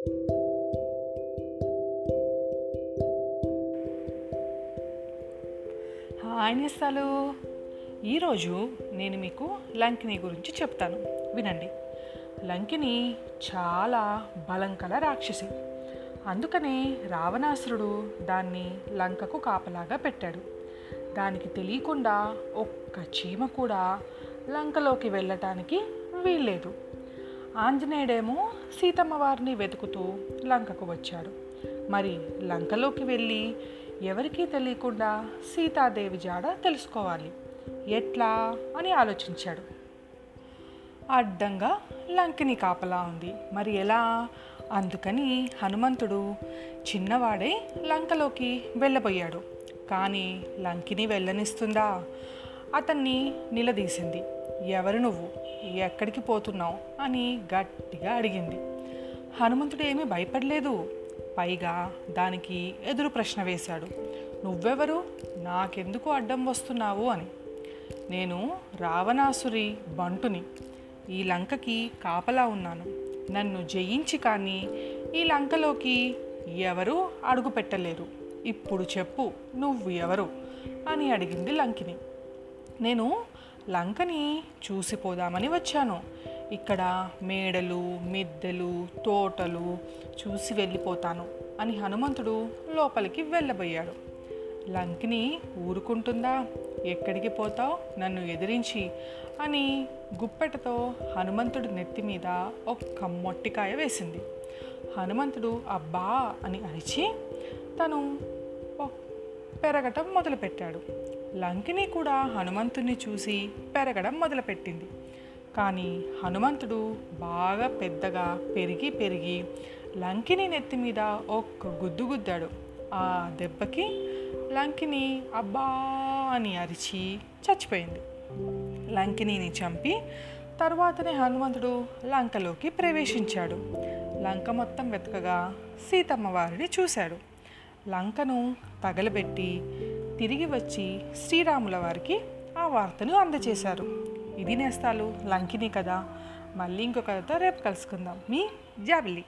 Hi నేస్తాలు. ఈరోజు నేను మీకు లంకిని గురించి చెప్తాను. వినండి. లంకిని చాలా బలం కల రాక్షసి. అందుకనే రావణాసురుడు దాన్ని లంకకు కాపలాగా పెట్టాడు. దానికి తెలియకుండా ఒక్క చీమ కూడా లంకలోకి వెళ్ళటానికి వీల్లేదు. ఆంజనేయుడేమో సీతమ్మ వారిని వెతుకుతూ లంకకు వచ్చాడు. మరి లంకలోకి వెళ్ళి ఎవరికీ తెలియకుండా సీతాదేవి జాడ తెలుసుకోవాలి. ఎట్లా అని ఆలోచించాడు. అడ్డంగా లంకిని కాపలా ఉంది. మరి ఎలా? అందుకని హనుమంతుడు చిన్నవాడే లంకలోకి వెళ్ళబోయాడు. కానీ లంకిని వెళ్ళనిస్తుందా? అతన్ని నిలదీసింది. ఎవరు నువ్వు? ఎక్కడికి పోతున్నావు? అని గట్టిగా అడిగింది. హనుమంతుడు ఏమీ భయపడలేదు. పైగా దానికి ఎదురు ప్రశ్న వేశాడు. నువ్వెవరు? నాకెందుకు అడ్డం వస్తున్నావు అని. నేను రావణాసురి బంటుని. ఈ లంకకి కాపలా ఉన్నాను. నన్ను జయించి కానీ ఈ లంకలోకి ఎవరు అడుగు పెట్టలేరు. ఇప్పుడు చెప్పు నువ్వు ఎవరు? అని అడిగింది లంకిని. నేను లంకని చూసిపోదామని వచ్చాను. ఇక్కడ మేడలు మిద్దెలు తోటలు చూసి వెళ్ళిపోతాను అని హనుమంతుడు లోపలికి వెళ్ళబోయాడు. లంకిని ఊరుకుంటుందా? ఎక్కడికి పోతావు? నన్ను ఎదిరించి అని గుప్పెటతో హనుమంతుడి నెత్తి మీద ఒక్క మొట్టికాయ వేసింది. హనుమంతుడు అబ్బా అని అరిచి తను పెరగటం మొదలుపెట్టాడు. లంకిని కూడా హనుమంతుణ్ణి చూసి పెరగడం మొదలుపెట్టింది. కానీ హనుమంతుడు బాగా పెద్దగా పెరిగి పెరిగి లంకిని నెత్తి మీద ఒక్క గుద్దు గుద్దాడు. ఆ దెబ్బకి లంకిని అబ్బా అని అరిచి చచ్చిపోయింది. లంకినిని చంపి తర్వాతనే హనుమంతుడు లంకలోకి ప్రవేశించాడు. లంక మొత్తం వెతకగా సీతమ్మ వారిని చూశాడు. లంకను తగలబెట్టి తిరిగి వచ్చి శ్రీరాముల వారికి ఆ వార్తను అందజేశారు ఇది నేస్తాలు లంకిని కదా. మళ్ళీ ఇంకొక కథతో రేపు కలుసుకుందాం. మీ జాబిలి